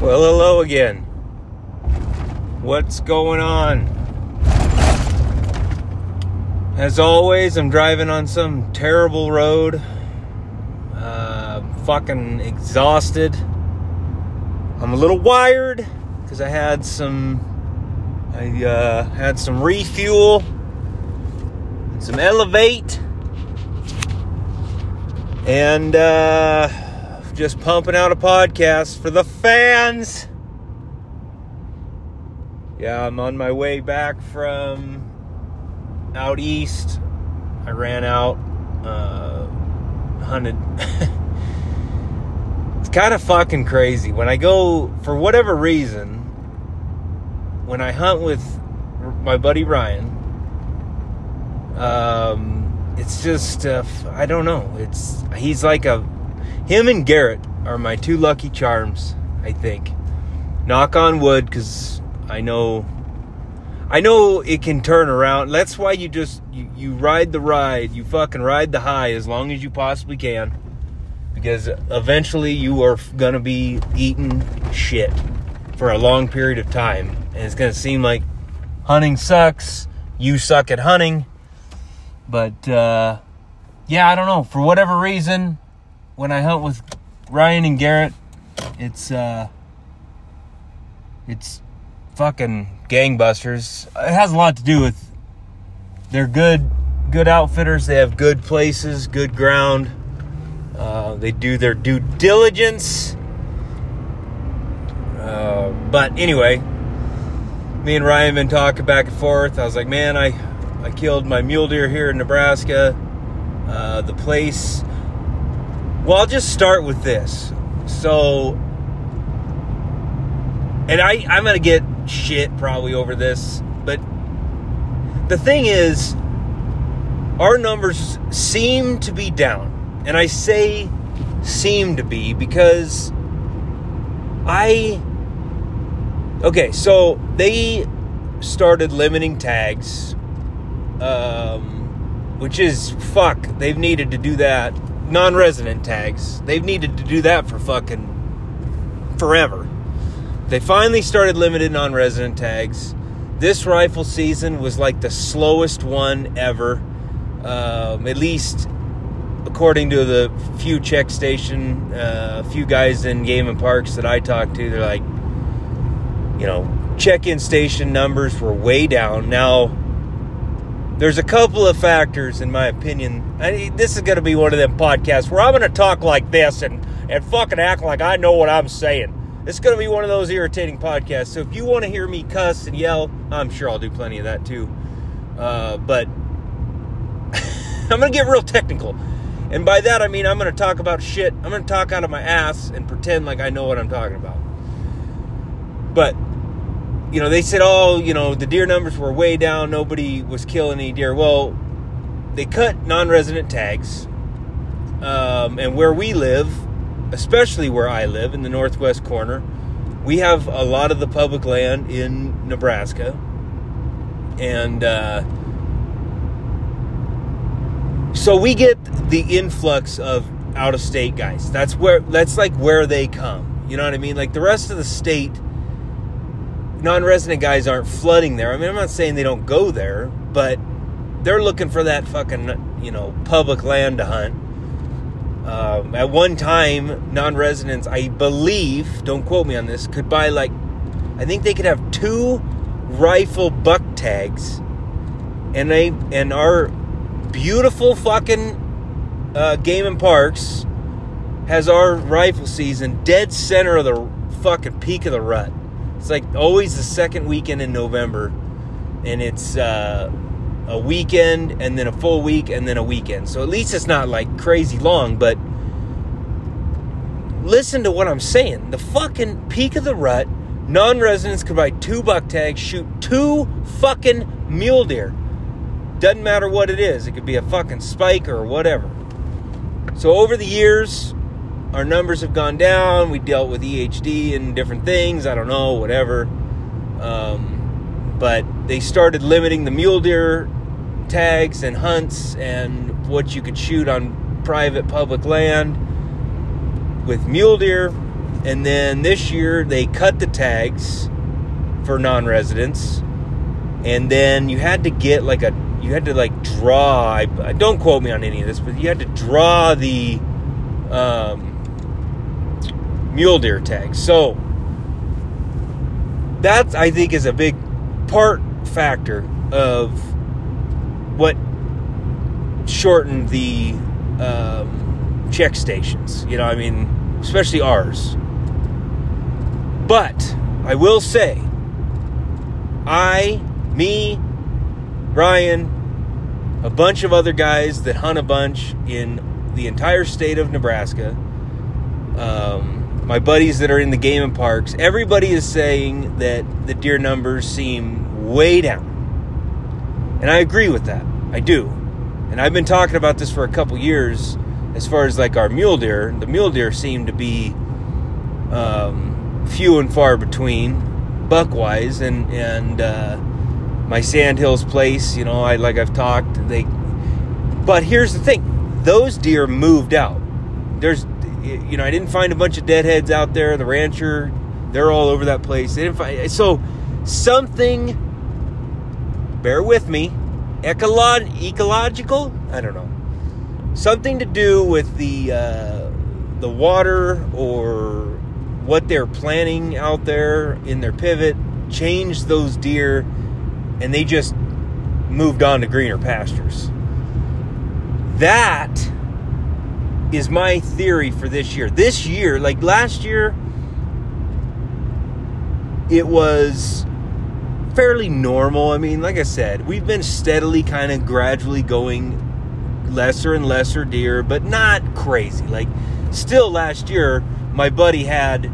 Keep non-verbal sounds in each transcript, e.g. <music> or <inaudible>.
Well, hello again. What's going on? As always, I'm driving on some terrible road. Uh, fucking exhausted. I'm a little wired because I had some. I uh, had some refuel, and some elevate, and uh, just pumping out a podcast for the fans. Yeah, I'm on my way back from out east. I ran out, uh, hunted. <laughs> it's kind of fucking crazy. When I go, for whatever reason, when I hunt with my buddy Ryan, um, it's just, uh, I don't know. It's, he's like a, him and Garrett are my two lucky charms, I think. Knock on wood, because I know I know it can turn around. That's why you just you, you ride the ride. You fucking ride the high as long as you possibly can. Because eventually you are gonna be eating shit for a long period of time. And it's gonna seem like hunting sucks. You suck at hunting. But uh yeah, I don't know. For whatever reason, when I hunt with Ryan and Garrett, it's uh it's fucking gangbusters. It has a lot to do with they're good good outfitters. They have good places, good ground. Uh, they do their due diligence. Uh, but anyway, me and Ryan been talking back and forth. I was like, man, I I killed my mule deer here in Nebraska. Uh, the place. Well, I'll just start with this. So, and I I'm gonna get shit probably over this, but the thing is, our numbers seem to be down. And I say seem to be because I. Okay, so they started limiting tags, um, which is fuck. They've needed to do that. Non resident tags. They've needed to do that for fucking forever. They finally started limited non resident tags. This rifle season was like the slowest one ever. Um, at least according to the few check station, uh, few guys in Game and Parks that I talked to, they're like, you know, check in station numbers were way down. Now, there's a couple of factors, in my opinion. I, this is going to be one of them podcasts where I'm going to talk like this and, and fucking act like I know what I'm saying. It's going to be one of those irritating podcasts. So if you want to hear me cuss and yell, I'm sure I'll do plenty of that too. Uh, but <laughs> I'm going to get real technical. And by that, I mean I'm going to talk about shit. I'm going to talk out of my ass and pretend like I know what I'm talking about. But, you know, they said, oh, you know, the deer numbers were way down. Nobody was killing any deer. Well, they cut non resident tags. Um, and where we live, especially where I live in the northwest corner, we have a lot of the public land in Nebraska. And uh, so we get the influx of out of state guys. That's where that's like where they come. You know what I mean? Like the rest of the state non-resident guys aren't flooding there. I mean, I'm not saying they don't go there, but they're looking for that fucking, you know, public land to hunt. Um, at one time, non-residents, I believe, don't quote me on this, could buy like, I think they could have two rifle buck tags, and they and our beautiful fucking uh, Game and Parks has our rifle season dead center of the fucking peak of the rut. It's like always the second weekend in November, and it's uh, a weekend and then a full week and then a weekend. So at least it's not like crazy long, but listen to what I'm saying. The fucking peak of the rut, non residents could buy two buck tags, shoot two fucking mule deer. Doesn't matter what it is, it could be a fucking spike or whatever. So over the years, our numbers have gone down. We dealt with EHD and different things. I don't know, whatever. Um, but they started limiting the mule deer tags and hunts and what you could shoot on private public land with mule deer. And then this year they cut the tags for non-residents, and then you had to get like a you had to like draw. I, don't quote me on any of this, but you had to draw the um, mule deer tags. So that I think is a big part factor of what shortened the um, check stations. You know, I mean, especially ours. But I will say, I, me, Ryan, a bunch of other guys that hunt a bunch in the entire state of Nebraska, um, my buddies that are in the game and parks, everybody is saying that the deer numbers seem way down. And I agree with that. I do. And I've been talking about this for a couple years as far as like our mule deer. The mule deer seem to be um, few and far between buckwise and and uh, my sandhills place you know i like i've talked they but here's the thing those deer moved out there's you know i didn't find a bunch of deadheads out there the rancher they're all over that place they didn't find so something bear with me Ecolog- ecological i don't know something to do with the uh, the water or what they're planning out there in their pivot changed those deer and they just moved on to greener pastures. That is my theory for this year. This year, like last year, it was fairly normal. I mean, like I said, we've been steadily kind of gradually going lesser and lesser deer, but not crazy. Like, still last year, my buddy had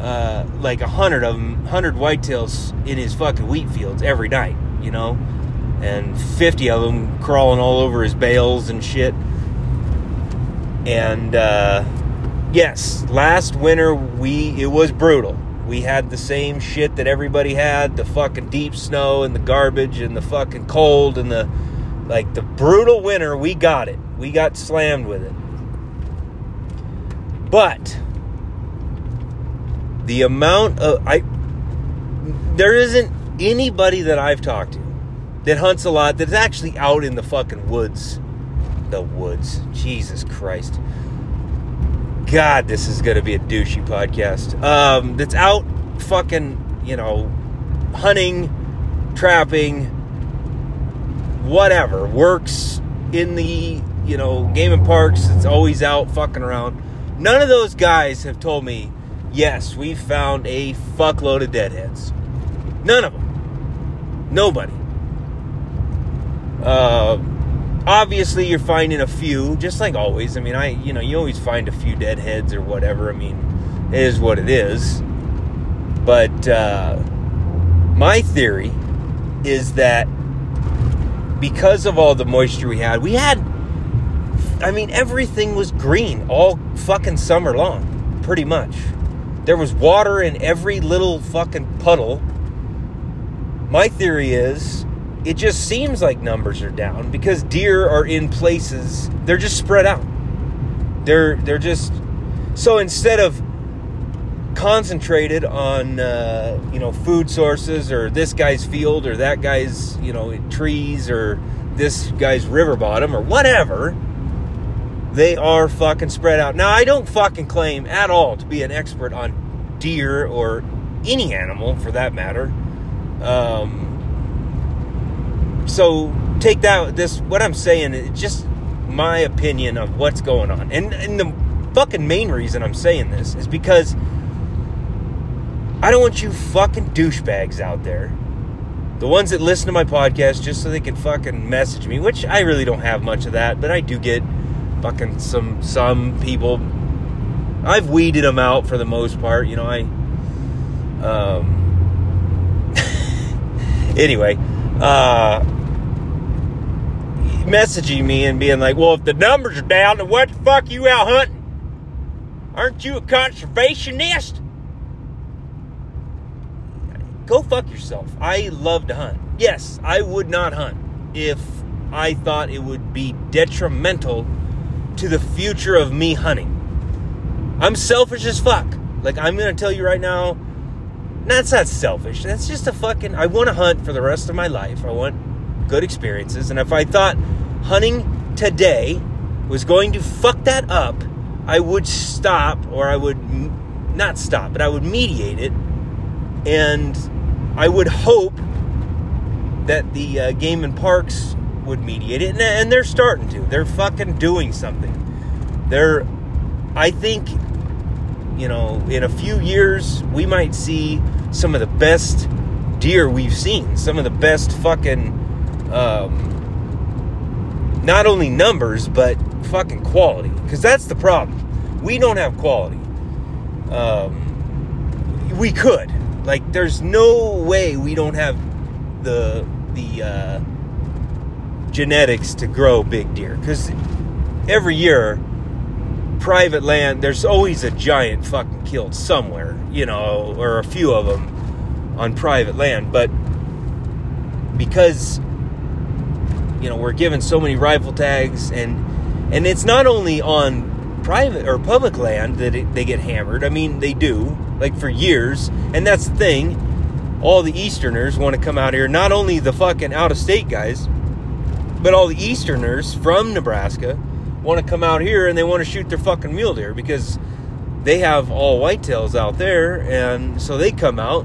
uh, like a hundred of them, hundred whitetails in his fucking wheat fields every night, you know, and fifty of them crawling all over his bales and shit. And uh, yes, last winter we it was brutal. We had the same shit that everybody had: the fucking deep snow and the garbage and the fucking cold and the like the brutal winter. We got it. We got slammed with it. But the amount of I there isn't anybody that I've talked to that hunts a lot that's actually out in the fucking woods. The woods. Jesus Christ. God, this is gonna be a douchey podcast. Um, that's out fucking, you know, hunting, trapping, whatever. Works in the, you know, game and parks, it's always out fucking around. None of those guys have told me yes, we found a fuckload of deadheads. None of them. Nobody. Uh, obviously, you're finding a few, just like always. I mean, I, you know, you always find a few deadheads or whatever. I mean, it is what it is. But uh, my theory is that because of all the moisture we had, we had, I mean, everything was green all fucking summer long, pretty much. There was water in every little fucking puddle. My theory is it just seems like numbers are down because deer are in places they're just spread out. They're they're just so instead of concentrated on uh, you know food sources or this guy's field or that guy's you know trees or this guy's river bottom or whatever they are fucking spread out. Now, I don't fucking claim at all to be an expert on deer or any animal for that matter. Um, so take that this what I'm saying is just my opinion of what's going on. And and the fucking main reason I'm saying this is because I don't want you fucking douchebags out there. The ones that listen to my podcast just so they can fucking message me, which I really don't have much of that, but I do get fucking some some people. I've weeded them out for the most part. You know, I. Um. <laughs> anyway, uh, messaging me and being like, "Well, if the numbers are down, then what the fuck you out hunting? Aren't you a conservationist?" Go fuck yourself. I love to hunt. Yes, I would not hunt if I thought it would be detrimental to the future of me hunting. I'm selfish as fuck. Like I'm gonna tell you right now, that's not selfish. That's just a fucking. I want to hunt for the rest of my life. I want good experiences, and if I thought hunting today was going to fuck that up, I would stop, or I would not stop, but I would mediate it, and I would hope that the uh, game and parks would mediate it, and, and they're starting to. They're fucking doing something. They're, I think, you know, in a few years, we might see some of the best deer we've seen. Some of the best fucking, um, not only numbers, but fucking quality. Because that's the problem. We don't have quality. Um, we could. Like, there's no way we don't have the, the, uh, genetics to grow big deer. Because every year, private land, there's always a giant fucking killed somewhere, you know, or a few of them on private land. But because, you know, we're given so many rifle tags and and it's not only on private or public land that it, they get hammered. I mean, they do, like for years. And that's the thing. All the Easterners want to come out here, not only the fucking out of state guys, but all the Easterners from Nebraska want to come out here and they want to shoot their fucking mule deer because they have all whitetails out there, and so they come out.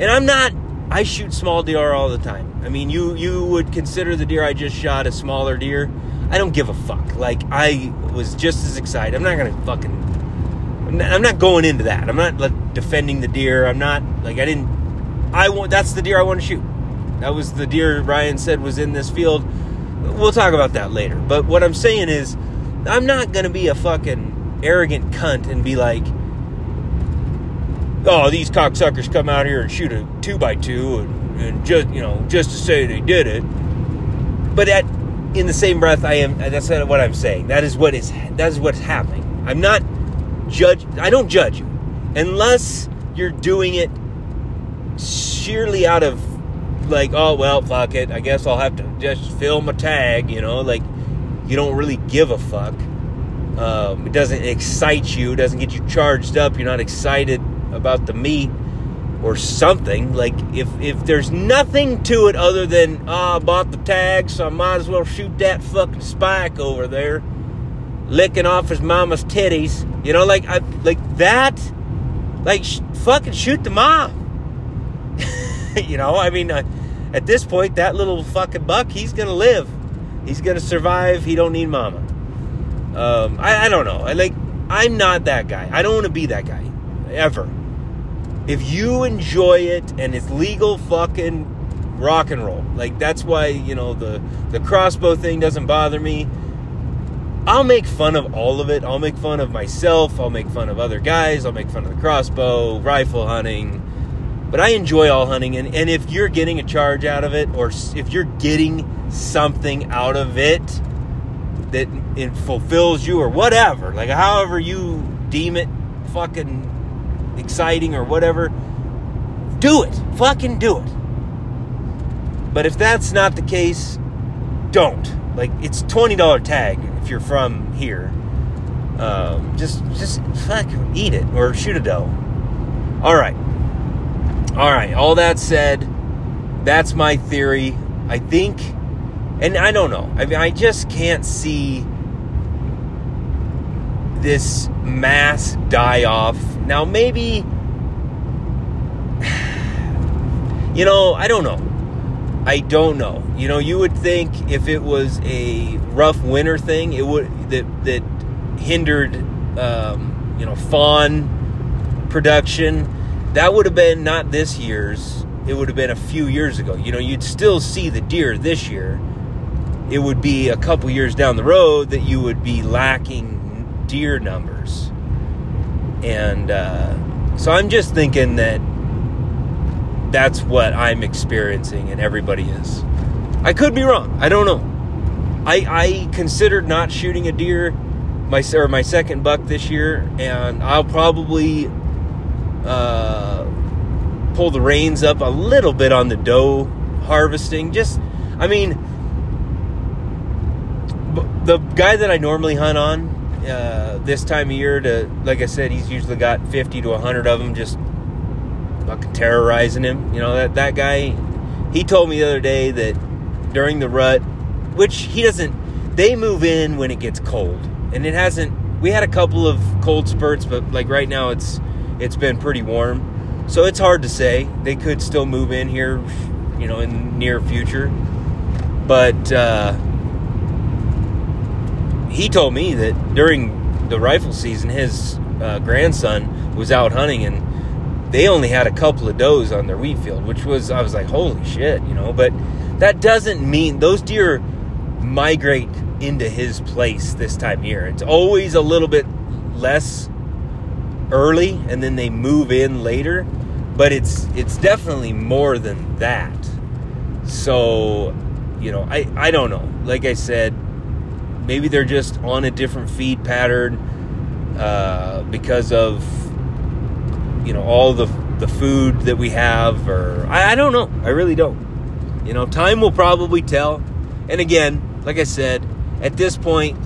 And I'm not. I shoot small deer all the time. I mean, you you would consider the deer I just shot a smaller deer. I don't give a fuck. Like I was just as excited. I'm not gonna fucking. I'm not, I'm not going into that. I'm not like defending the deer. I'm not like I didn't. I want. That's the deer I want to shoot. That was the deer Ryan said was in this field we'll talk about that later. But what I'm saying is, I'm not going to be a fucking arrogant cunt and be like, oh, these cocksuckers come out here and shoot a two by two and, and just you know just to say they did it. But at in the same breath, I am. That's not what I'm saying. That is what is that is what's happening. I'm not judge. I don't judge you unless you're doing it sheerly out of like, oh well, fuck it. I guess I'll have to just film a tag. You know, like you don't really give a fuck. Um, it doesn't excite you. Doesn't get you charged up. You're not excited about the meat or something. Like if if there's nothing to it other than oh, I bought the tag, so I might as well shoot that fucking spike over there, licking off his mama's titties. You know, like I like that. Like sh- fucking shoot the mom. <laughs> you know, I mean, uh, at this point, that little fucking buck, he's gonna live. He's gonna survive. He don't need mama. Um, I, I don't know. I like. I'm not that guy. I don't want to be that guy ever. If you enjoy it and it's legal, fucking rock and roll. Like that's why you know the the crossbow thing doesn't bother me. I'll make fun of all of it. I'll make fun of myself. I'll make fun of other guys. I'll make fun of the crossbow, rifle hunting, but I enjoy all hunting, and, and if you're getting a charge out of it, or if you're getting something out of it that it fulfills you, or whatever, like however you deem it fucking exciting or whatever, do it. Fucking do it. But if that's not the case, don't. Like it's twenty dollar tag if you're from here. Um, just just fuck eat it or shoot a doe. All right. All right, all that said, that's my theory. I think, and I don't know. I mean, I just can't see this mass die off. Now, maybe, <sighs> you know, I don't know. I don't know. You know, you would think if it was a rough winter thing, it would that that hindered, um, you know, fawn production that would have been not this year's, it would have been a few years ago. You know, you'd still see the deer this year. It would be a couple years down the road that you would be lacking deer numbers. And uh, so I'm just thinking that that's what I'm experiencing and everybody is. I could be wrong. I don't know. I, I considered not shooting a deer my or my second buck this year, and I'll probably uh, pull the reins up a little bit on the doe harvesting. Just, I mean, the guy that I normally hunt on, uh, this time of year to, like I said, he's usually got 50 to 100 of them just fucking terrorizing him. You know, that, that guy, he told me the other day that during the rut, which he doesn't, they move in when it gets cold. And it hasn't, we had a couple of cold spurts, but like right now it's, it's been pretty warm. So it's hard to say. They could still move in here, you know, in near future. But, uh, he told me that during the rifle season, his uh, grandson was out hunting and they only had a couple of does on their wheat field, which was, I was like, holy shit, you know. But that doesn't mean those deer migrate into his place this time of year. It's always a little bit less early and then they move in later, but it's it's definitely more than that. So, you know, I I don't know. Like I said, maybe they're just on a different feed pattern uh, because of you know all the the food that we have or I, I don't know i really don't you know time will probably tell and again like i said at this point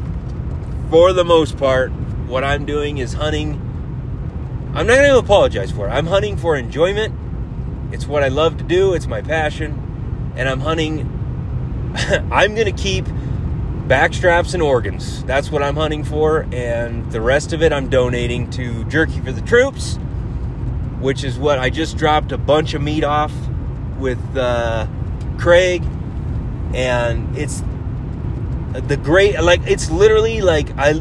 for the most part what i'm doing is hunting i'm not going to apologize for it. I'm hunting for enjoyment. It's what i love to do. It's my passion. And i'm hunting <laughs> i'm going to keep backstraps and organs. That's what I'm hunting for, and the rest of it I'm donating to Jerky for the Troops, which is what I just dropped a bunch of meat off with uh, Craig, and it's the great like it's literally like I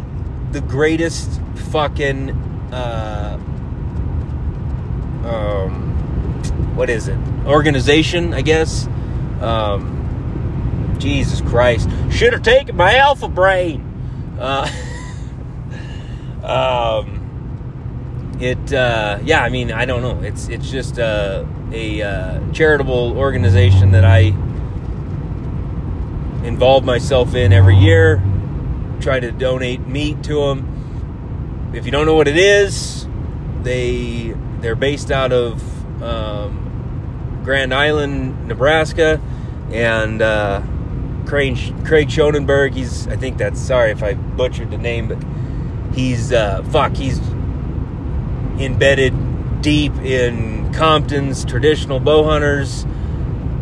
the greatest fucking uh, um, what is it organization I guess. Um, Jesus Christ. Should have taken my alpha brain. Uh, <laughs> um, it, uh, yeah, I mean, I don't know. It's, it's just uh, a uh, charitable organization that I involve myself in every year. Try to donate meat to them. If you don't know what it is, they they're based out of um, Grand Island, Nebraska, and uh, Craig, Craig. He's, I think that's, sorry if I butchered the name, but he's, uh, fuck, he's embedded deep in Compton's traditional bow hunters.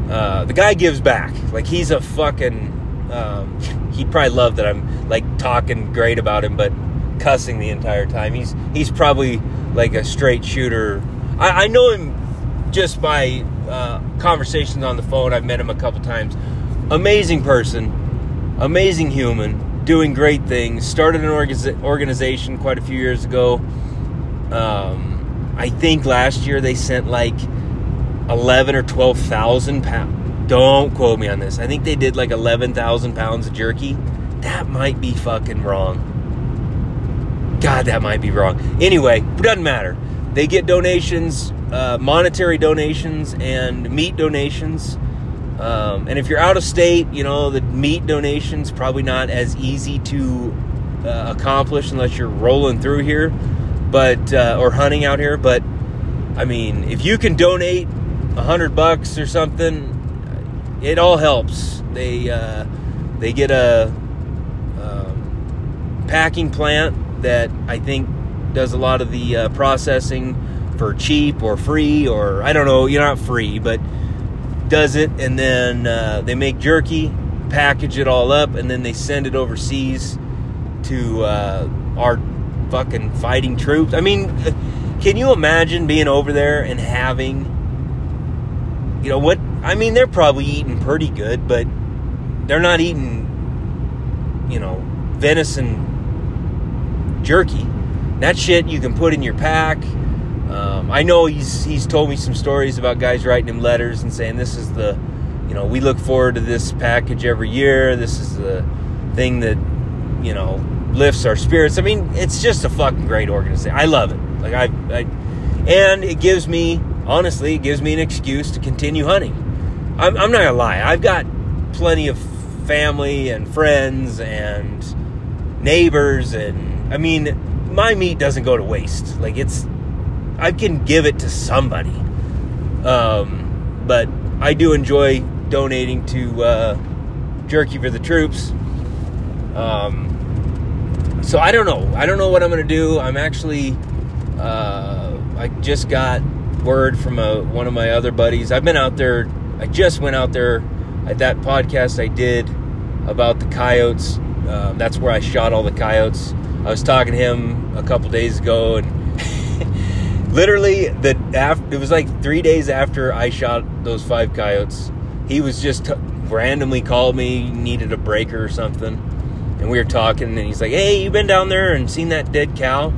Uh, the guy gives back. Like, he's a fucking, um, he'd probably love that I'm, like, talking great about him, but cussing the entire time. He's, he's probably, like, a straight shooter. I, I know him just by uh, conversations on the phone. I've met him a couple times amazing person, amazing human, doing great things. Started an organization quite a few years ago. Um, I think last year they sent like eleven or twelve thousand pounds. Don't quote me on this. I think they did like eleven thousand pounds of jerky. That might be fucking wrong. God, that might be wrong. Anyway, it doesn't matter. They get donations, uh, monetary donations, and meat donations um, and if you're out of state, you know, the meat donation's probably not as easy to uh, accomplish unless you're rolling through here, but uh, or hunting out here. But I mean, if you can donate a hundred bucks or something, it all helps. They uh, they get a um, packing plant that I think does a lot of the uh, processing for cheap or free, or I don't know. You're not free, but does it, and then uh, they make jerky, package it all up, and then they send it overseas to uh, our fucking fighting troops. I mean, can you imagine being over there and having, you know, what? I mean, they're probably eating pretty good, but they're not eating, you know, venison jerky. That shit you can put in your pack um, I know he's he's told me some stories about guys writing him letters and saying this is the, you know, we look forward to this package every year. This is the thing that, you know, lifts our spirits. I mean, it's just a fucking great organization. I love it. Like I, I and it gives me honestly, it gives me an excuse to continue hunting. I'm, I'm not gonna lie. I've got plenty of family and friends and neighbors, and I mean, my meat doesn't go to waste. Like it's I can give it to somebody. Um, but I do enjoy donating to uh, Jerky for the Troops. Um, so I don't know. I don't know what I'm gonna do. I'm actually. Uh, I just got word from a, one of my other buddies. I've been out there. I just went out there at that podcast I did about the coyotes. Uh, that's where I shot all the coyotes. I was talking to him a couple days ago, and <laughs> literally the after it was like three days after I shot those five coyotes. He was just t- randomly called me, needed a breaker or something, and we were talking. And he's like, "Hey, you been down there and seen that dead cow?"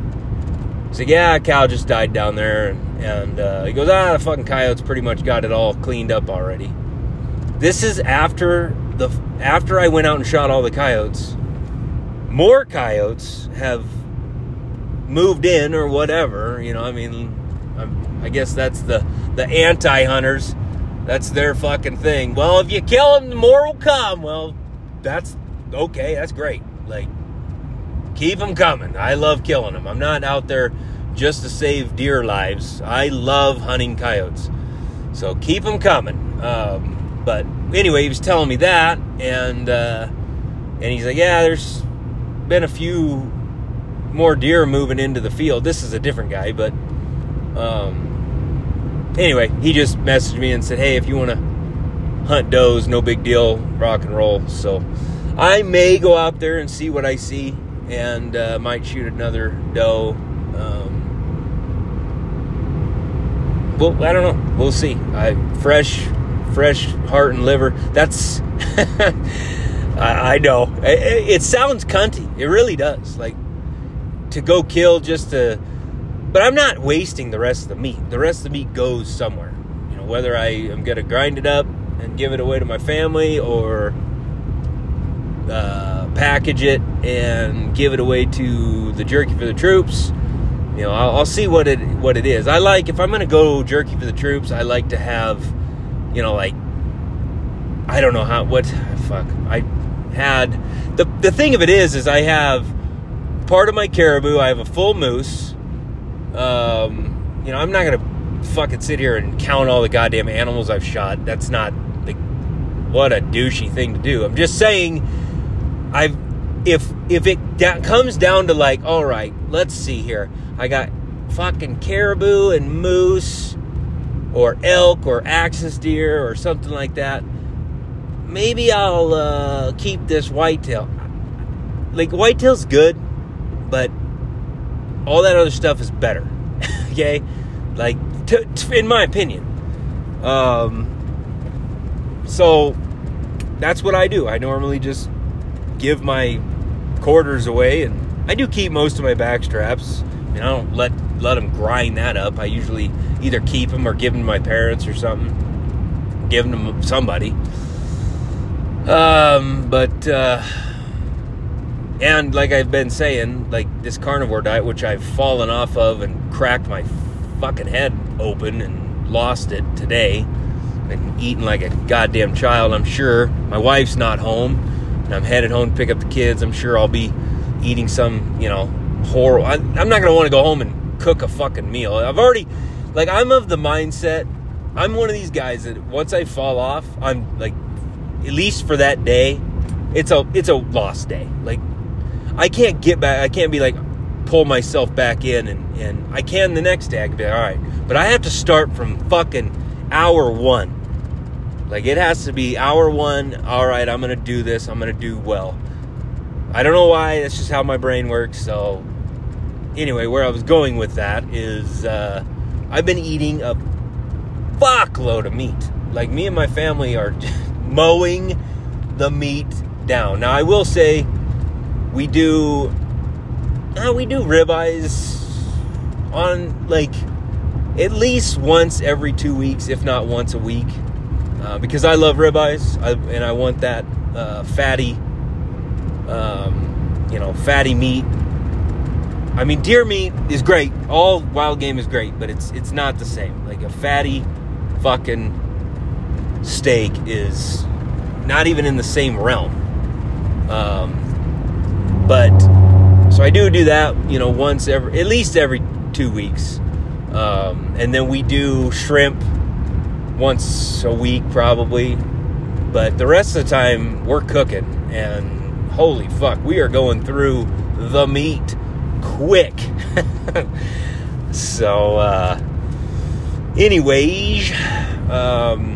He's like, "Yeah, a cow just died down there," and, and uh, he goes, "Ah, the fucking coyotes pretty much got it all cleaned up already." This is after the after I went out and shot all the coyotes more coyotes have moved in or whatever. You know, I mean, I'm, i guess that's the the anti-hunters. That's their fucking thing. Well, if you kill them, more will come. Well, that's okay. That's great. Like, keep them coming. I love killing them. I'm not out there just to save deer lives. I love hunting coyotes. So keep them coming. Um, but anyway, he was telling me that, and uh, and he's like, yeah, there's been a few more deer moving into the field. This is a different guy, but um, anyway, he just messaged me and said, "Hey, if you want to hunt does, no big deal, rock and roll." So I may go out there and see what I see, and uh, might shoot another doe. Um, well, I don't know. We'll see. I fresh, fresh heart and liver. That's. <laughs> I, I know. It, it, sounds cunty. It really does. Like to go kill just to. But I'm not wasting the rest of the meat. The rest of the meat goes somewhere. You know, whether I am going to grind it up and give it away to my family or uh, package it and give it away to the jerky for the troops. You know, I'll, I'll see what it what it is. I like if I'm going to go jerky for the troops. I like to have, you know, like I don't know how what fuck I had the the thing of it is is I have part of my caribou. I have a full moose. Um, you know, I'm not gonna fucking sit here and count all the goddamn animals I've shot. That's not like what a douchey thing to do. I'm just saying, I've if if it da- comes down to like, all right, let's see here. I got fucking caribou and moose, or elk, or axis deer, or something like that maybe I'll uh, keep this whitetail. Like whitetail's good, but all that other stuff is better. <laughs> okay, like t- t- in my opinion. Um, so that's what I do. I normally just give my quarters away, and I do keep most of my back straps. I mean, I don't let let them grind that up. I usually either keep them or give them to my parents or something, give them to somebody. Um, but uh, and like I've been saying, like this carnivore diet, which I've fallen off of and cracked my fucking head open and lost it today. Been eating like a goddamn child. I'm sure my wife's not home, and I'm headed home to pick up the kids. I'm sure I'll be eating some, you know, horrible. I, I'm not gonna want to go home and cook a fucking meal. I've already, like, I'm of the mindset. I'm one of these guys that once I fall off, I'm like at least for that day, it's a it's a lost day. Like I can't get back. I can't be like pull myself back in and and I can the next day. I can be like, all right, but I have to start from fucking hour one. Like it has to be hour one. All right, I'm gonna do this. I'm gonna do well. I don't know why. That's just how my brain works. So anyway, where I was going with that is uh, I've been eating a fuckload of meat. Like me and my family are <laughs> mowing the meat down. Now I will say we do uh, we do ribeyes on like at least once every two weeks, if not once a week, uh, because I love ribeyes I, and I want that uh, fatty, um, you know, fatty meat. I mean, deer meat is great. All wild game is great, but it's it's not the same. Like a fatty, fucking steak is not even in the same realm. Um, but so I do do that, you know, once every, at least every two weeks, um, and then we do shrimp once a week probably. But the rest of the time we're cooking, and holy fuck, we are going through the meat quick. <laughs> so, uh, anyways, um,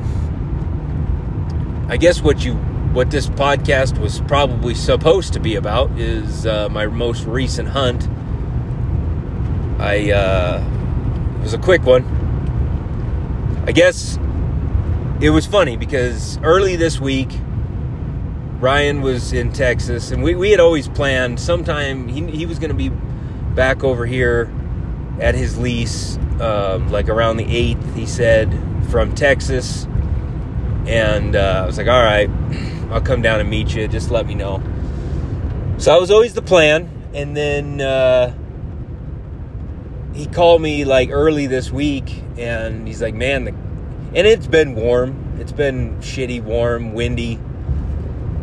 I guess what you what this podcast was probably supposed to be about is uh, my most recent hunt. I uh, it was a quick one. I guess it was funny because early this week, Ryan was in Texas, and we, we had always planned sometime he, he was going to be back over here at his lease, um, like around the 8th, he said, from Texas. And uh, I was like, all right, <clears throat> I'll come down and meet you. Just let me know. So that was always the plan. And then uh, he called me like early this week, and he's like, man, the, and it's been warm. It's been shitty, warm, windy.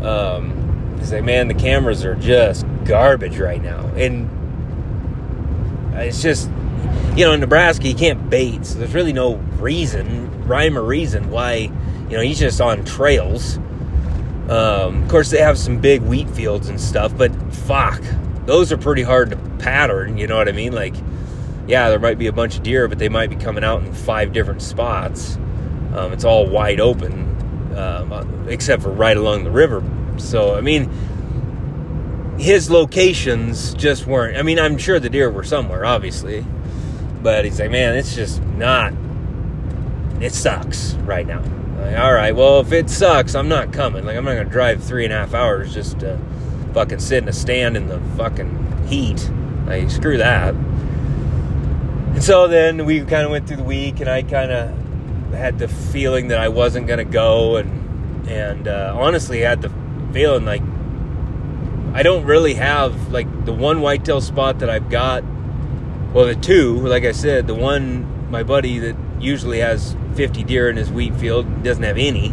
Um, he's like, man, the cameras are just garbage right now. And it's just, you know, in Nebraska, you can't bait, so there's really no reason, rhyme or reason why, you know, he's just on trails. Um, of course, they have some big wheat fields and stuff, but fuck, those are pretty hard to pattern, you know what I mean? Like, yeah, there might be a bunch of deer, but they might be coming out in five different spots. Um, it's all wide open, um, except for right along the river. So, I mean, his locations just weren't. I mean, I'm sure the deer were somewhere, obviously, but he's like, man, it's just not. It sucks right now. Like, all right, well, if it sucks, I'm not coming. Like, I'm not gonna drive three and a half hours just to fucking sit in a stand in the fucking heat. Like, screw that. And so then we kind of went through the week, and I kind of had the feeling that I wasn't gonna go, and and uh, honestly had the feeling like I don't really have like the one whitetail spot that I've got. Well, the two, like I said, the one my buddy that usually has 50 deer in his wheat field doesn't have any,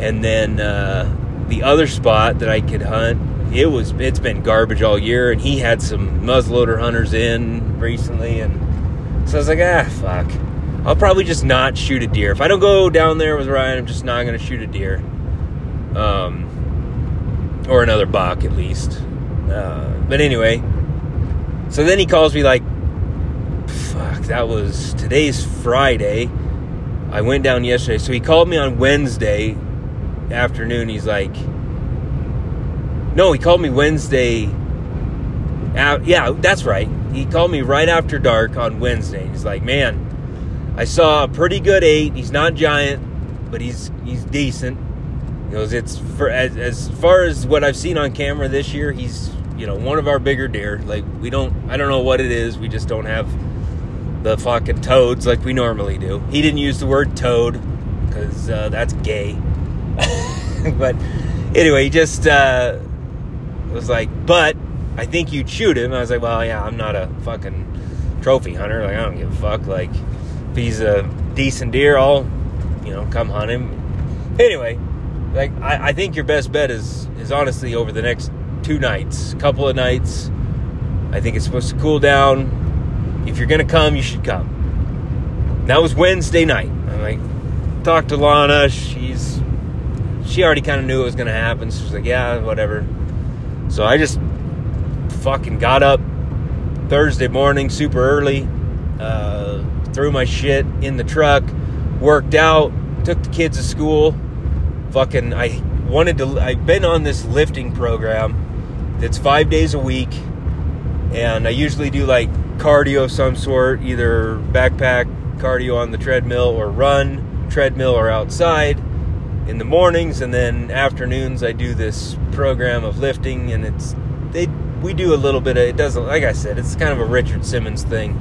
and then uh, the other spot that I could hunt, it was it's been garbage all year, and he had some muzzleloader hunters in recently, and so I was like, ah, fuck. I'll probably just not shoot a deer. If I don't go down there with Ryan, I'm just not going to shoot a deer. Um, or another buck at least. Uh, but anyway, so then he calls me like, that was today's Friday. I went down yesterday. So he called me on Wednesday afternoon. He's like, no, he called me Wednesday. Out, yeah, that's right. He called me right after dark on Wednesday. He's like, man, I saw a pretty good eight. He's not giant, but he's he's decent goes, it's for as, as far as what I've seen on camera this year, he's you know one of our bigger deer. Like we don't, I don't know what it is. We just don't have the fucking toads like we normally do. He didn't use the word toad because uh, that's gay. <laughs> but anyway, he just uh, was like, but I think you'd shoot him. I was like, well, yeah, I'm not a fucking trophy hunter. Like I don't give a fuck. Like if he's a decent deer, I'll you know come hunt him. Anyway, like I, I think your best bet is is honestly over the next two nights, couple of nights. I think it's supposed to cool down. If you're gonna come, you should come. That was Wednesday night. I'm like, talked to Lana. She's she already kind of knew it was gonna happen. So she's like, yeah, whatever. So I just fucking got up Thursday morning super early, uh, threw my shit in the truck, worked out, took the kids to school fucking I wanted to I've been on this lifting program that's 5 days a week and I usually do like cardio of some sort, either backpack cardio on the treadmill or run, treadmill or outside in the mornings and then afternoons I do this program of lifting and it's they we do a little bit of it doesn't like I said it's kind of a Richard Simmons thing.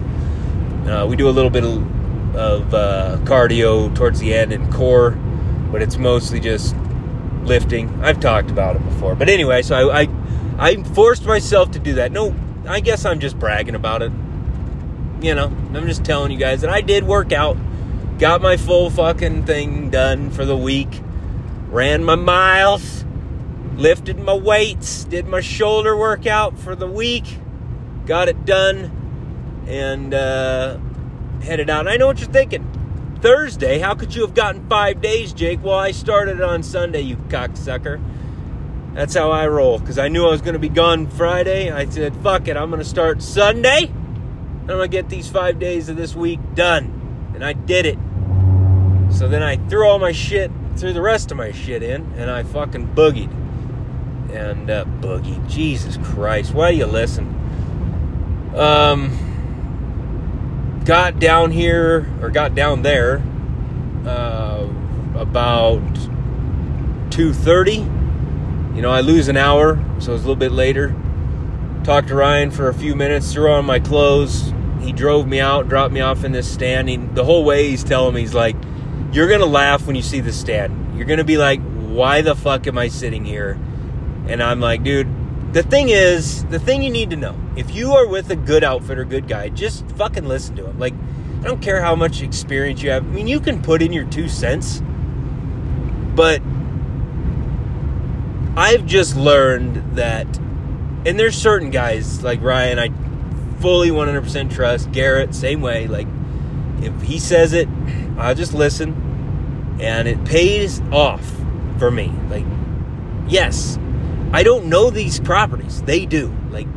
Uh, we do a little bit of, of uh, cardio towards the end and core but it's mostly just lifting. I've talked about it before. But anyway, so I, I, I forced myself to do that. No, I guess I'm just bragging about it. You know, I'm just telling you guys that I did work out, got my full fucking thing done for the week, ran my miles, lifted my weights, did my shoulder workout for the week, got it done, and uh, headed out. And I know what you're thinking. Thursday. How could you have gotten five days, Jake? Well, I started on Sunday, you cocksucker. That's how I roll. Because I knew I was going to be gone Friday. I said, fuck it, I'm going to start Sunday. I'm to get these five days of this week done. And I did it. So then I threw all my shit, threw the rest of my shit in, and I fucking boogied. And uh, boogie, Jesus Christ, why do you listen? Um, got down here, or got down there, uh, about 2.30 you know, I lose an hour, so it's a little bit later. Talked to Ryan for a few minutes, threw on my clothes. He drove me out, dropped me off in this stand. He, the whole way he's telling me, he's like, You're to laugh when you see the stand. You're to be like, Why the fuck am I sitting here? And I'm like, Dude, the thing is, the thing you need to know if you are with a good outfitter, good guy, just fucking listen to him. Like, I don't care how much experience you have. I mean, you can put in your two cents, but I've just learned that, and there's certain guys like Ryan, I fully 100% trust. Garrett, same way. Like, if he says it, I'll just listen, and it pays off for me. Like, yes, I don't know these properties. They do. Like,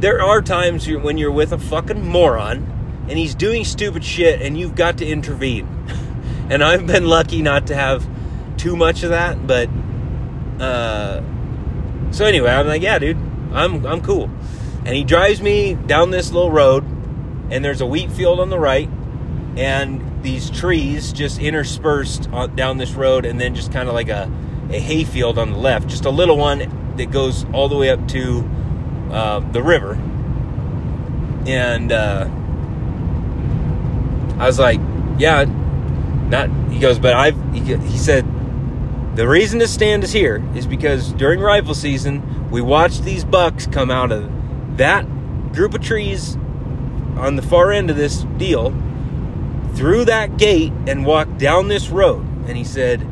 there are times when you're with a fucking moron and he's doing stupid shit and you've got to intervene. <laughs> and I've been lucky not to have too much of that, but uh, so anyway, I'm like, yeah, dude, I'm I'm cool. And he drives me down this little road, and there's a wheat field on the right, and these trees just interspersed down this road, and then just kind of like a a hay field on the left, just a little one that goes all the way up to uh, the river. And uh, I was like, yeah, not. He goes, but I've. He, he said the reason this stand is here is because during rifle season, we watched these bucks come out of that group of trees on the far end of this deal through that gate and walk down this road. And he said,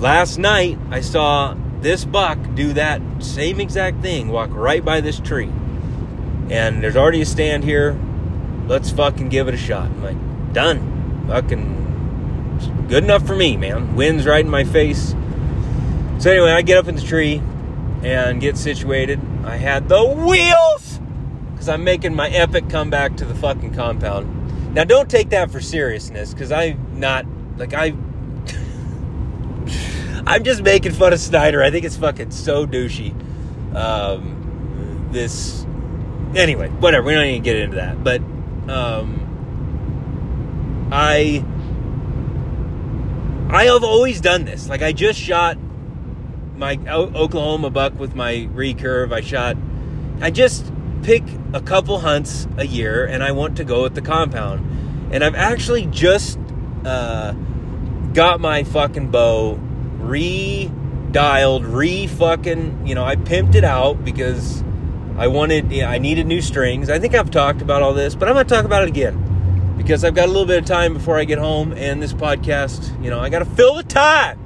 Last night I saw this buck do that same exact thing, walk right by this tree. And there's already a stand here. Let's fucking give it a shot. I'm like, done. Fucking good enough for me, man. Wind's right in my face. So anyway, I get up in the tree and get situated. I had the wheels because I'm making my epic comeback to the fucking compound. Now, don't take that for seriousness because I'm not like I. <laughs> I'm just making fun of Snyder. I think it's fucking so douchey. Um, this, anyway, whatever. We don't even get into that. But um, I, I have always done this. Like I just shot my Oklahoma buck with my recurve. I shot. I just pick a couple hunts a year, and I want to go at the compound. And I've actually just uh, got my fucking bow re-dialed, re-fucking. You know, I pimped it out because I wanted. I needed new strings. I think I've talked about all this, but I'm going to talk about it again because I've got a little bit of time before I get home, and this podcast. You know, I got to fill the time.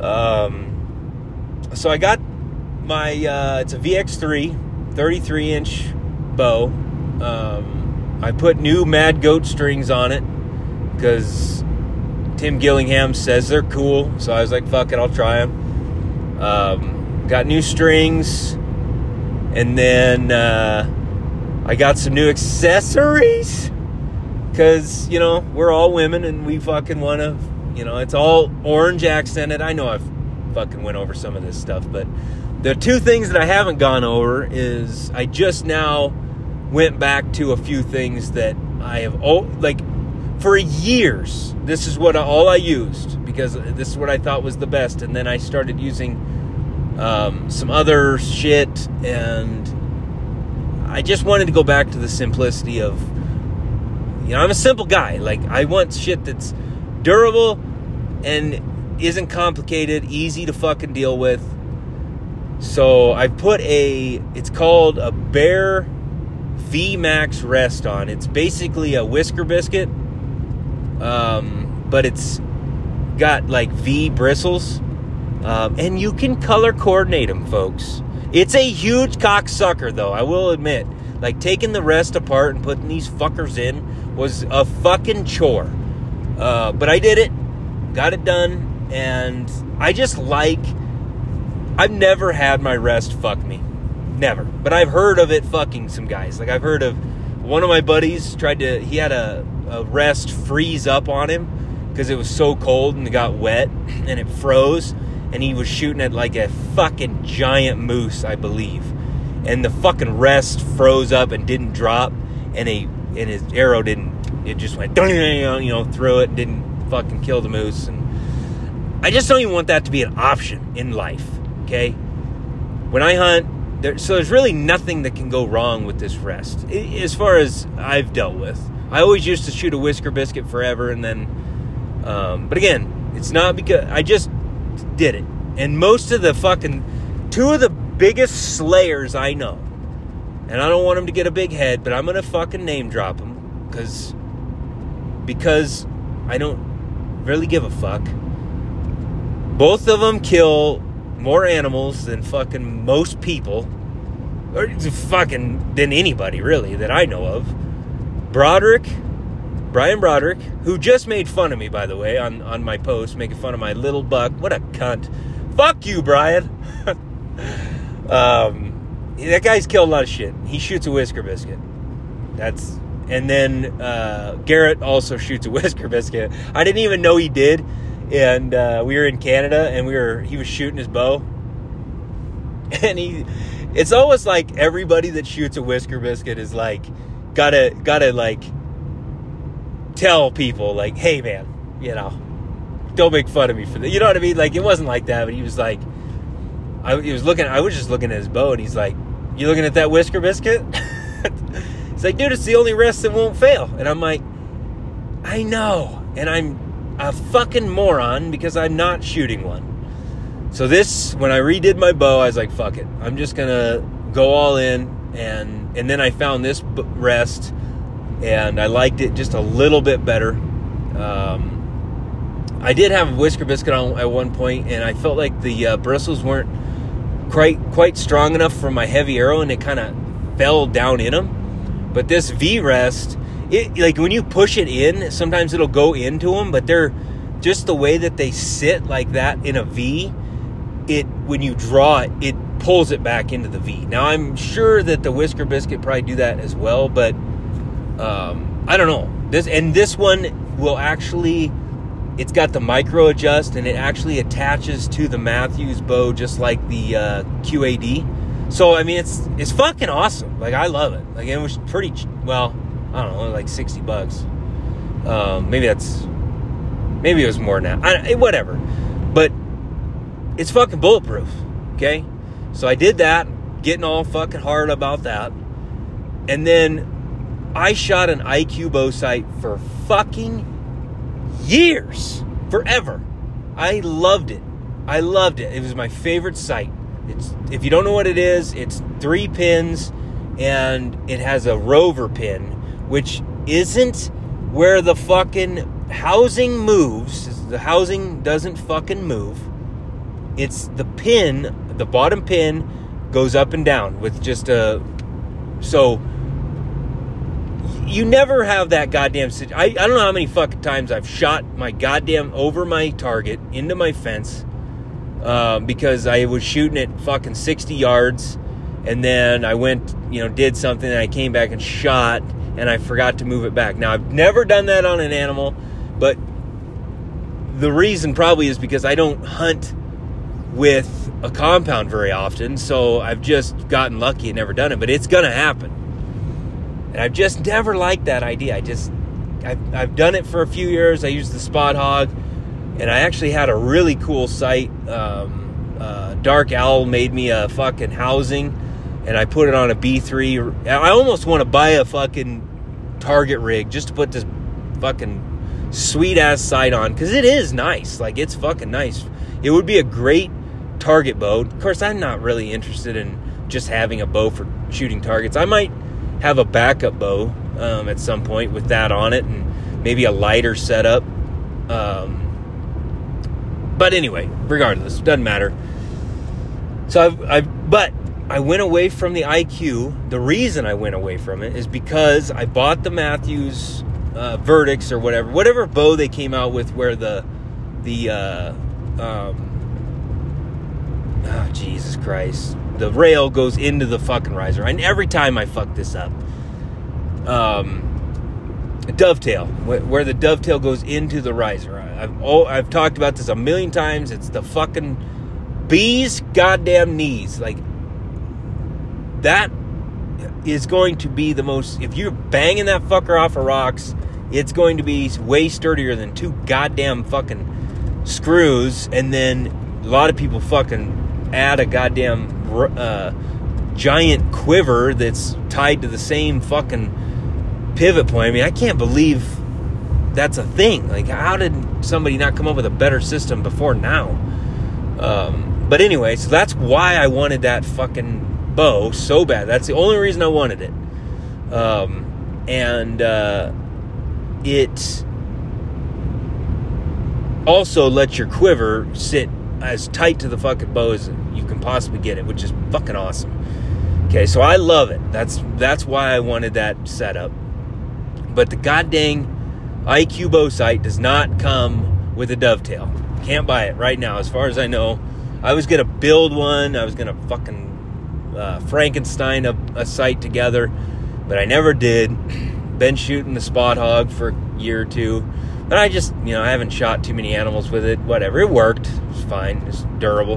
Um, so I got my uh, it's a VX3 33 inch bow. Um, I put new Mad Goat strings on it because Tim Gillingham says they're cool. So I was like, fuck it, I'll try them. Um, got new strings, and then uh, I got some new accessories because you know we're all women and we fucking want to you know, it's all orange accented. I know I've fucking went over some of this stuff, but the two things that I haven't gone over is I just now went back to a few things that I have oh like for years. This is what I, all I used because this is what I thought was the best, and then I started using um, some other shit, and I just wanted to go back to the simplicity of you know I'm a simple guy. Like I want shit that's durable and isn't complicated, easy to fucking deal with. So I put a, it's called a Bear V Max Rest on. It's basically a whisker biscuit, um, but it's got like V bristles, um, and you can color coordinate them, folks. It's a huge cocksucker, though. I will admit, like taking the rest apart and putting these fuckers in was a fucking chore. Uh, but I did it, got it done, and I just like I've never had my rest fuck me. Never. But I've heard of it fucking some guys. Like I've heard of one of my buddies tried to he had a, a rest freeze up on him because it was so cold and it got wet and it froze and he was shooting at like a fucking giant moose, I believe. And the fucking rest froze up and didn't drop and a and his arrow didn't it just went you know through it and didn't fucking kill the moose and I just don't even want that to be an option in life. Okay, when I hunt, there, so there's really nothing that can go wrong with this rest as far as I've dealt with. I always used to shoot a whisker biscuit forever, and then, um, but again, it's not because I just did it. And most of the fucking two of the biggest slayers I know, and I don't want them to get a big head, but I'm gonna fucking name drop them because because I don't really give a fuck. Both of them kill more animals than fucking most people, or fucking than anybody really that I know of. Broderick, Brian Broderick, who just made fun of me by the way on on my post, making fun of my little buck. What a cunt! Fuck you, Brian. <laughs> um, that guy's killed a lot of shit. He shoots a whisker biscuit. That's and then uh, Garrett also shoots a <laughs> whisker biscuit. I didn't even know he did and uh, we were in Canada, and we were he was shooting his bow, <laughs> and he, it's almost like everybody that shoots a whisker biscuit is like, gotta gotta like tell people like, hey man, you know, don't make fun of me for that. You know what I mean? Like it wasn't like that, but he was like, I he was looking. I was just looking at his bow, and he's like, you looking at that whisker biscuit? <laughs> He's like, dude, it's the only rest that won't fail. And I'm like, I know. And I'm a fucking moron because I'm not shooting one. So this, when I redid my bow, I was like, "Fuck it, I'm just gonna go all in." And and then I found this rest, and I liked it just a little bit better. Um, I did have a whisker biscuit on at one point, and I felt like the uh, bristles weren't quite quite strong enough for my heavy arrow, and it kind of fell down in them. But this V rest it like when you push it in, sometimes it'll go into them, but they're just the way that they sit like that in a V. It when you draw it, it pulls it back into the V. Now I'm sure that the whisker biscuit probably do that as well, but um, I don't know. This and this one will actually it's got the micro adjust and it actually attaches to the Mathews bow just like the uh, QAD. So I mean it's it's fucking awesome. Like I love it. Like it was pretty well I don't know, like 60 bucks. Um, maybe that's, maybe it was more that. I, whatever. But it's fucking bulletproof. Okay. So I did that, getting all fucking hard about that. And then I shot an IQ bow sight for fucking years. Forever. I loved it. I loved it. It was my favorite sight. It's if you don't know what it is, it's three pins and it has a rover pin which isn't where the fucking housing moves. The housing doesn't fucking move. It's the pin, the bottom pin goes up and down with just a. So you never have that goddamn. I, I don't know how many fucking times I've shot my goddamn over my target into my fence uh, because I was shooting at fucking 60 yards and then I went, you know, did something and I came back and shot and I forgot to move it back. Now, I've never done that on an animal, but the reason probably is because I don't hunt with a compound very often, so I've just gotten lucky and never done it, but it's to happen. And I've just never liked that idea. I just, I've, I've done it for a few years. I used the Spot Hogg, and I actually had a really cool sight. Um, uh, Dark Owl made me a fucking housing and I put it on a B3. I almost want to buy a fucking target rig just to put this fucking sweet ass sight on because it is nice. Like it's fucking nice. It would be a great target bow. Of course, I'm not really interested in just having a bow for shooting targets. I might have a backup bow um, at some point with that on it and maybe a lighter setup. Um, but anyway, regardless, doesn't matter. So I've, I've but I went away from the IQ. The reason I went away from it is because I bought the Mathews uh, Vertix or whatever, whatever bow they came out with, where the the uh, um, oh Jesus Christ, the rail goes into the fucking riser. And every time I fuck this up, um, dovetail where the dovetail goes into the riser. I've oh, I've talked about this a million times. It's the fucking bees goddamn knees. Like that is going to be the most if you're banging that fucker off of rocks, it's going to be way sturdier than two goddamn fucking screws and then a lot of people fucking add a goddamn uh, giant quiver that's tied to the same fucking pivot point. I mean, I can't believe that's a thing. Like, how did somebody not come up with a better system before now? Um, but anyway, so that's why I wanted that fucking bow so bad. That's the only reason I wanted it. Um, and uh, it also lets your quiver sit as tight to the fucking bow as you can possibly get it, which is fucking awesome. Okay, so I love it. That's that's why I wanted that setup. But the goddamn IQ bow sight does not come with a dovetail. Can't buy it right now, as far as I know. I was gonna build one. I was gonna fucking uh, Frankenstein a, a sight together, but I never did. Been shooting the Spot Hogg for a year or two but I just, you know, I haven't shot too many animals with it. Whatever, it worked. It's fine. It's durable.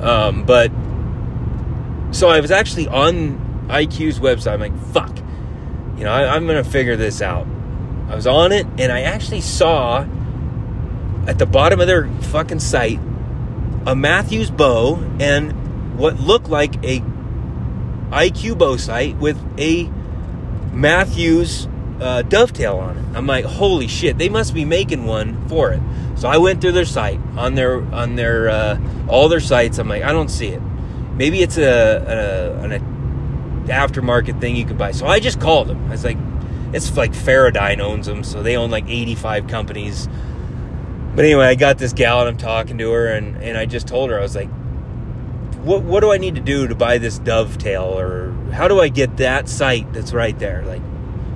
Um, but so I was actually on IQ's website. I'm like, fuck. You know, I, I'm gonna figure this out. I was on it, and I actually saw at the bottom of their fucking site a Mathews bow and what looked like a IQ bow sight with a Mathews uh, dovetail on it. I'm like, holy shit, they must be making one for it. So I went through their site on their on their uh, all their sites. I'm like, I don't see it. Maybe it's a, a an aftermarket thing you could buy. So I just called them. I was like, it's like Feradyne owns them, so they own like 85 companies. But anyway, I got this gal and I'm talking to her, and and I just told her I was like, what what do I need to do to buy this dovetail, or how do I get that site that's right there, like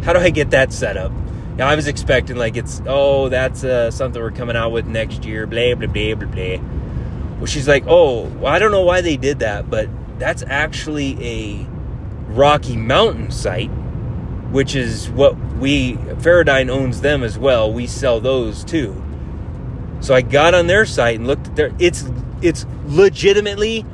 how do I get that set up? Now, I was expecting like it's oh that's uh, something we're coming out with next year, blah blah blah blah blah. Well, she's like, oh, well, I don't know why they did that, but that's actually a Rocky Mountain site, which is what we Feradyne owns them as well. We sell those too. So I got on their site and looked at their. It's it's legitimately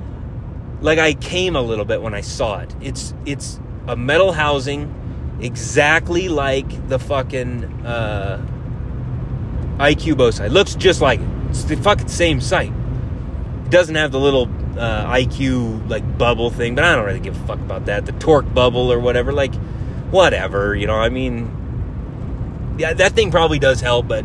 like I came a little bit when I saw it. It's it's a metal housing exactly like the fucking uh, IQ sight. Looks just like it. It's the fucking same sight. It doesn't have the little uh, IQ like bubble thing, but I don't really give a fuck about that. The torque bubble or whatever, like whatever, you know. I mean, yeah, that thing probably does help, but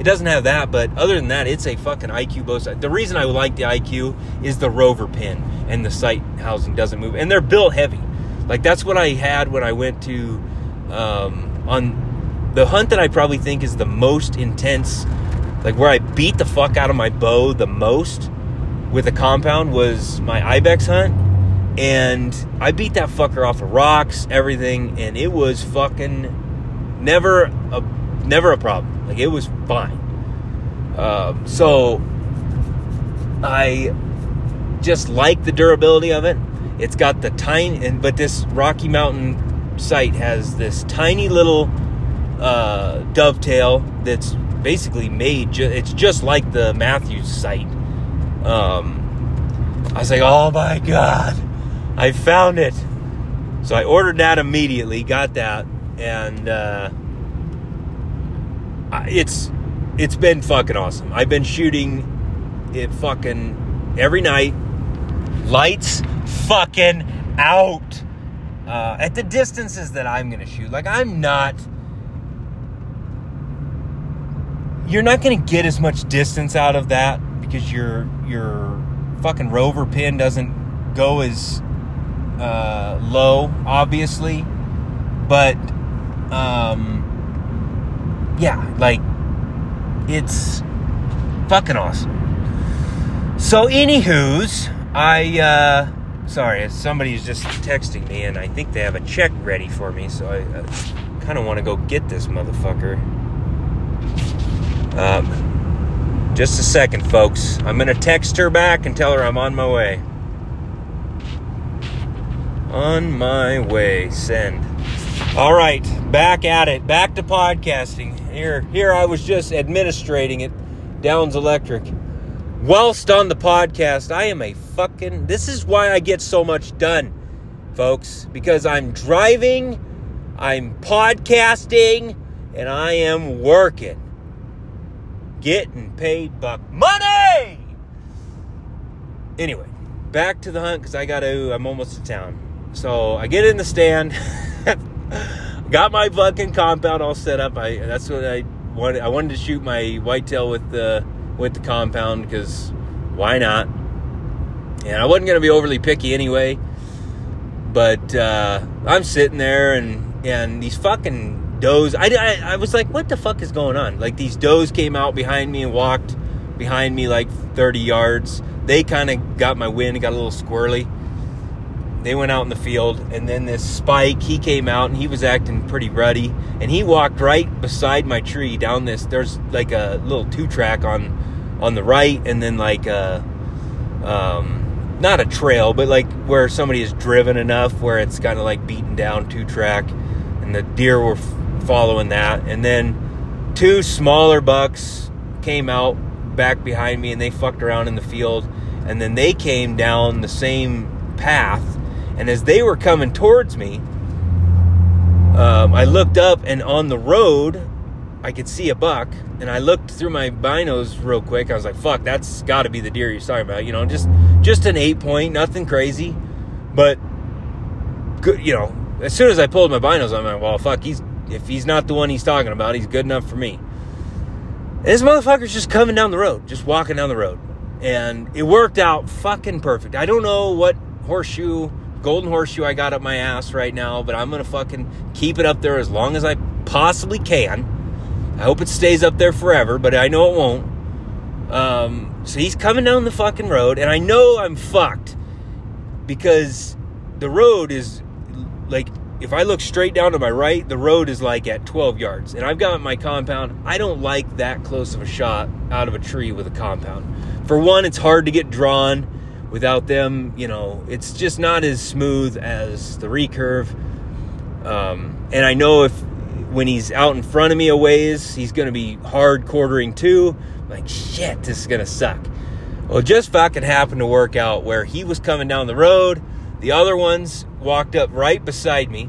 it doesn't have that. But other than that, it's a fucking IQ bow sight. The reason I like the IQ is the rover pin and the sight housing doesn't move, and they're built heavy. Like that's what I had when I went to um, on the hunt that I probably think is the most intense, like where I beat the fuck out of my bow the most with a compound was my ibex hunt, and I beat that fucker off of rocks, everything, and it was fucking never a never a problem. Like it was fine. Um, so I just like the durability of it. It's got the tiny, and but this Rocky Mountain site has this tiny little uh, dovetail that's basically made. Ju- it's just like the Mathews site. Um, I was like, oh my god, I found it! So I ordered that immediately, got that, and uh, it's it's been fucking awesome. I've been shooting it fucking every night. Lights fucking out uh, at the distances that I'm to shoot. Like, I'm not. You're not to get as much distance out of that because your your fucking rover pin doesn't go as uh, low, obviously. But um, yeah, like it's fucking awesome. So, anywho's, I uh, sorry, somebody's just texting me, and I think they have a check ready for me, so I, I kind of want to go get this motherfucker. Um, Just a second, folks. I'm to text her back and tell her I'm on my way. On my way. Send. All right, back at it. Back to podcasting. Here, here I was just administrating it. Downs Electric. Whilst on the podcast, I am a fucking. This is why I get so much done, folks. Because I'm driving, I'm podcasting, and I am working. Getting paid buck money! Anyway, back to the hunt because I gotta. I'm almost to town. So I get in the stand, <laughs> got my fucking compound all set up. I that's what I wanted. I wanted to shoot my whitetail with the with the compound because why not? And I wasn't gonna be overly picky anyway. But uh, I'm sitting there and and these fucking does. I, I I was like, what the fuck is going on? Like these does came out behind me and walked behind me like 30 yards. They kind of got my wind, got a little squirrely they went out in the field and then this spike he came out and he was acting pretty ruddy. And he walked right beside my tree down this there's like a little two track on on the right and then like a um not a trail but like where somebody has driven enough where it's kind of like beaten down two track and the deer were following that. And then two smaller bucks came out back behind me and they fucked around in the field. And then they came down the same path and as they were coming towards me, um, I looked up and on the road, I could see a buck. And I looked through my binos real quick. I was like, "Fuck, that's got to be the deer you're talking about." You know, just just an eight point, nothing crazy, but good. You know, as soon as I pulled my binos, I'm like, "Well, fuck, he's if he's not the one he's talking about, he's good enough for me." And this motherfucker's just coming down the road, just walking down the road, and it worked out fucking perfect. I don't know what horseshoe golden horseshoe I got up my ass right now, but I'm gonna fucking keep it up there as long as I possibly can. I hope it stays up there forever, but I know it won't. Um, so he's coming down the fucking road, and I know I'm fucked because the road is like if I look straight down to my right, the road is like at 12 yards, and I've got my compound. I don't like that close of a shot out of a tree with a compound. For one, it's hard to get drawn without them, you know, it's just not as smooth as the recurve. Um, and I know if when he's out in front of me a ways, he's going to be hard quartering too. I'm like, shit, this is going to suck. Well, just fucking happened to work out where he was coming down the road. The other ones walked up right beside me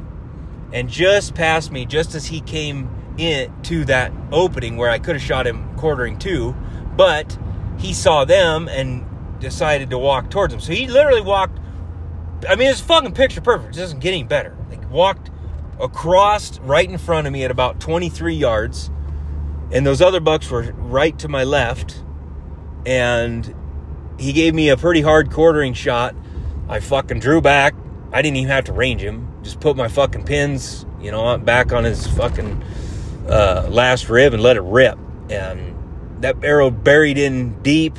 and just passed me just as he came in to that opening where I could have shot him quartering two. But he saw them and decided to walk towards him. So he literally walked. I mean, it's fucking picture perfect. It doesn't get any better. Like walked across right in front of me at about 23 yards, and those other bucks were right to my left, and he gave me a pretty hard quartering shot. I fucking drew back. I didn't even have to range him. Just put my fucking pins, you know, back on his fucking uh, last rib and let it rip. And that arrow buried in deep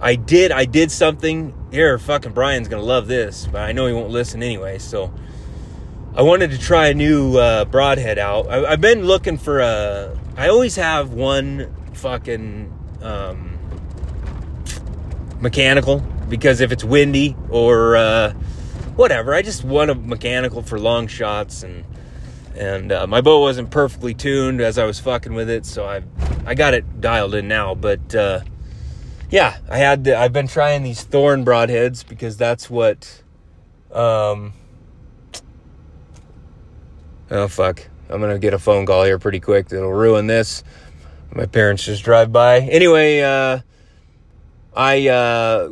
I did I did something here. Fucking Brian's gonna love this, but I know he won't listen anyway. So I wanted to try a new uh, broadhead out. I, have been looking for a. I always have one fucking um, mechanical because if it's windy or uh, whatever, I just want a mechanical for long shots and and uh, my bow wasn't perfectly tuned as I was fucking with it, so I I got it dialed in now, but. Yeah, I had to, I've been trying these thorn broadheads because that's what um Oh fuck. I'm going to get a phone call here pretty quick that'll ruin this. My parents just drive by. Anyway, uh I uh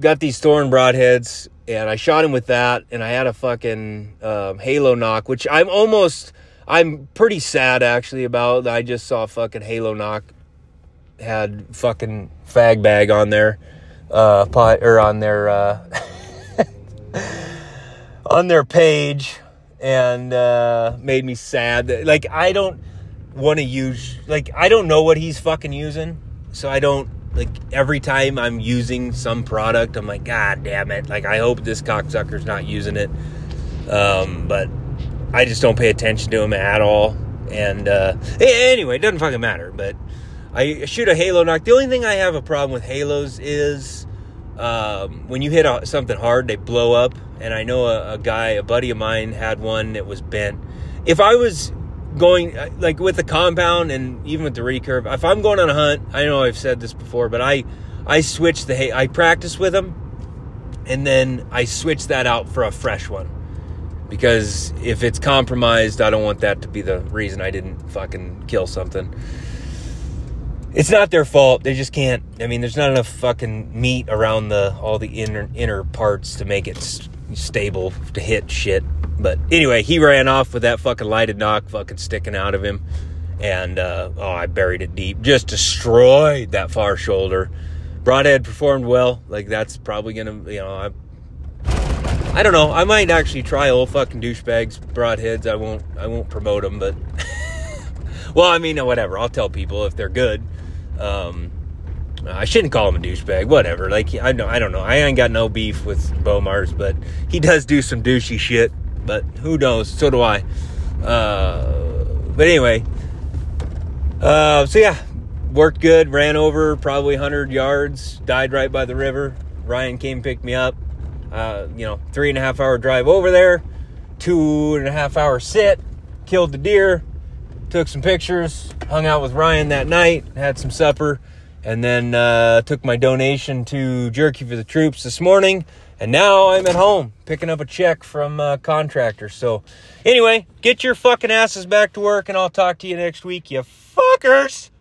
got these thorn broadheads and I shot him with that and I had a fucking um, halo nock which I'm almost I'm pretty sad actually about. I just saw fucking halo nock had fucking fag bag on their uh pot or on their uh <laughs> on their page and uh made me sad like I don't want to use like I don't know what he's fucking using so I don't like every time I'm using some product I'm like god damn it. Like I hope this cocksucker's not using it. Um but I just don't pay attention to him at all. And uh anyway it doesn't fucking matter but I shoot a halo nock. The only thing I have a problem with halos is um, when you hit a, something hard, they blow up. And I know a, a guy, a buddy of mine, had one that was bent. If I was going uh, like with the compound and even with the recurve, if I'm going on a hunt, I know I've said this before, but I I switch the I practice with them, and then I switch that out for a fresh one because if it's compromised, I don't want that to be the reason I didn't fucking kill something. It's not their fault. They just can't. I mean, there's not enough fucking meat around the all the inner inner parts to make it stable to hit shit. But anyway, he ran off with that fucking lighted nock fucking sticking out of him. And, uh, oh, I buried it deep. Just destroyed that far shoulder. Broadhead performed well. Like, that's probably to, you know, I, I don't know. I might actually try old fucking douchebags broadheads. I won't, I won't promote them, but, <laughs> well, I mean, whatever. I'll tell people if they're good. Um, I shouldn't call him a douchebag. Whatever. Like I know, I don't know. I ain't got no beef with Bowmars, but he does do some douchey shit but who knows? So do I. Uh, but anyway, uh, so yeah, worked good. Ran over probably 100 yards. Died right by the river. Ryan came picked me up. Uh, you know, three and a half hour drive over there. Two and a half hour sit. Killed the deer. Took some pictures. Hung out with Ryan that night. Had some supper. And then uh, took my donation to Jerky for the Troops this morning and now I'm at home picking up a check from a contractor. So, anyway, get your fucking asses back to work and I'll talk to you next week, you fuckers.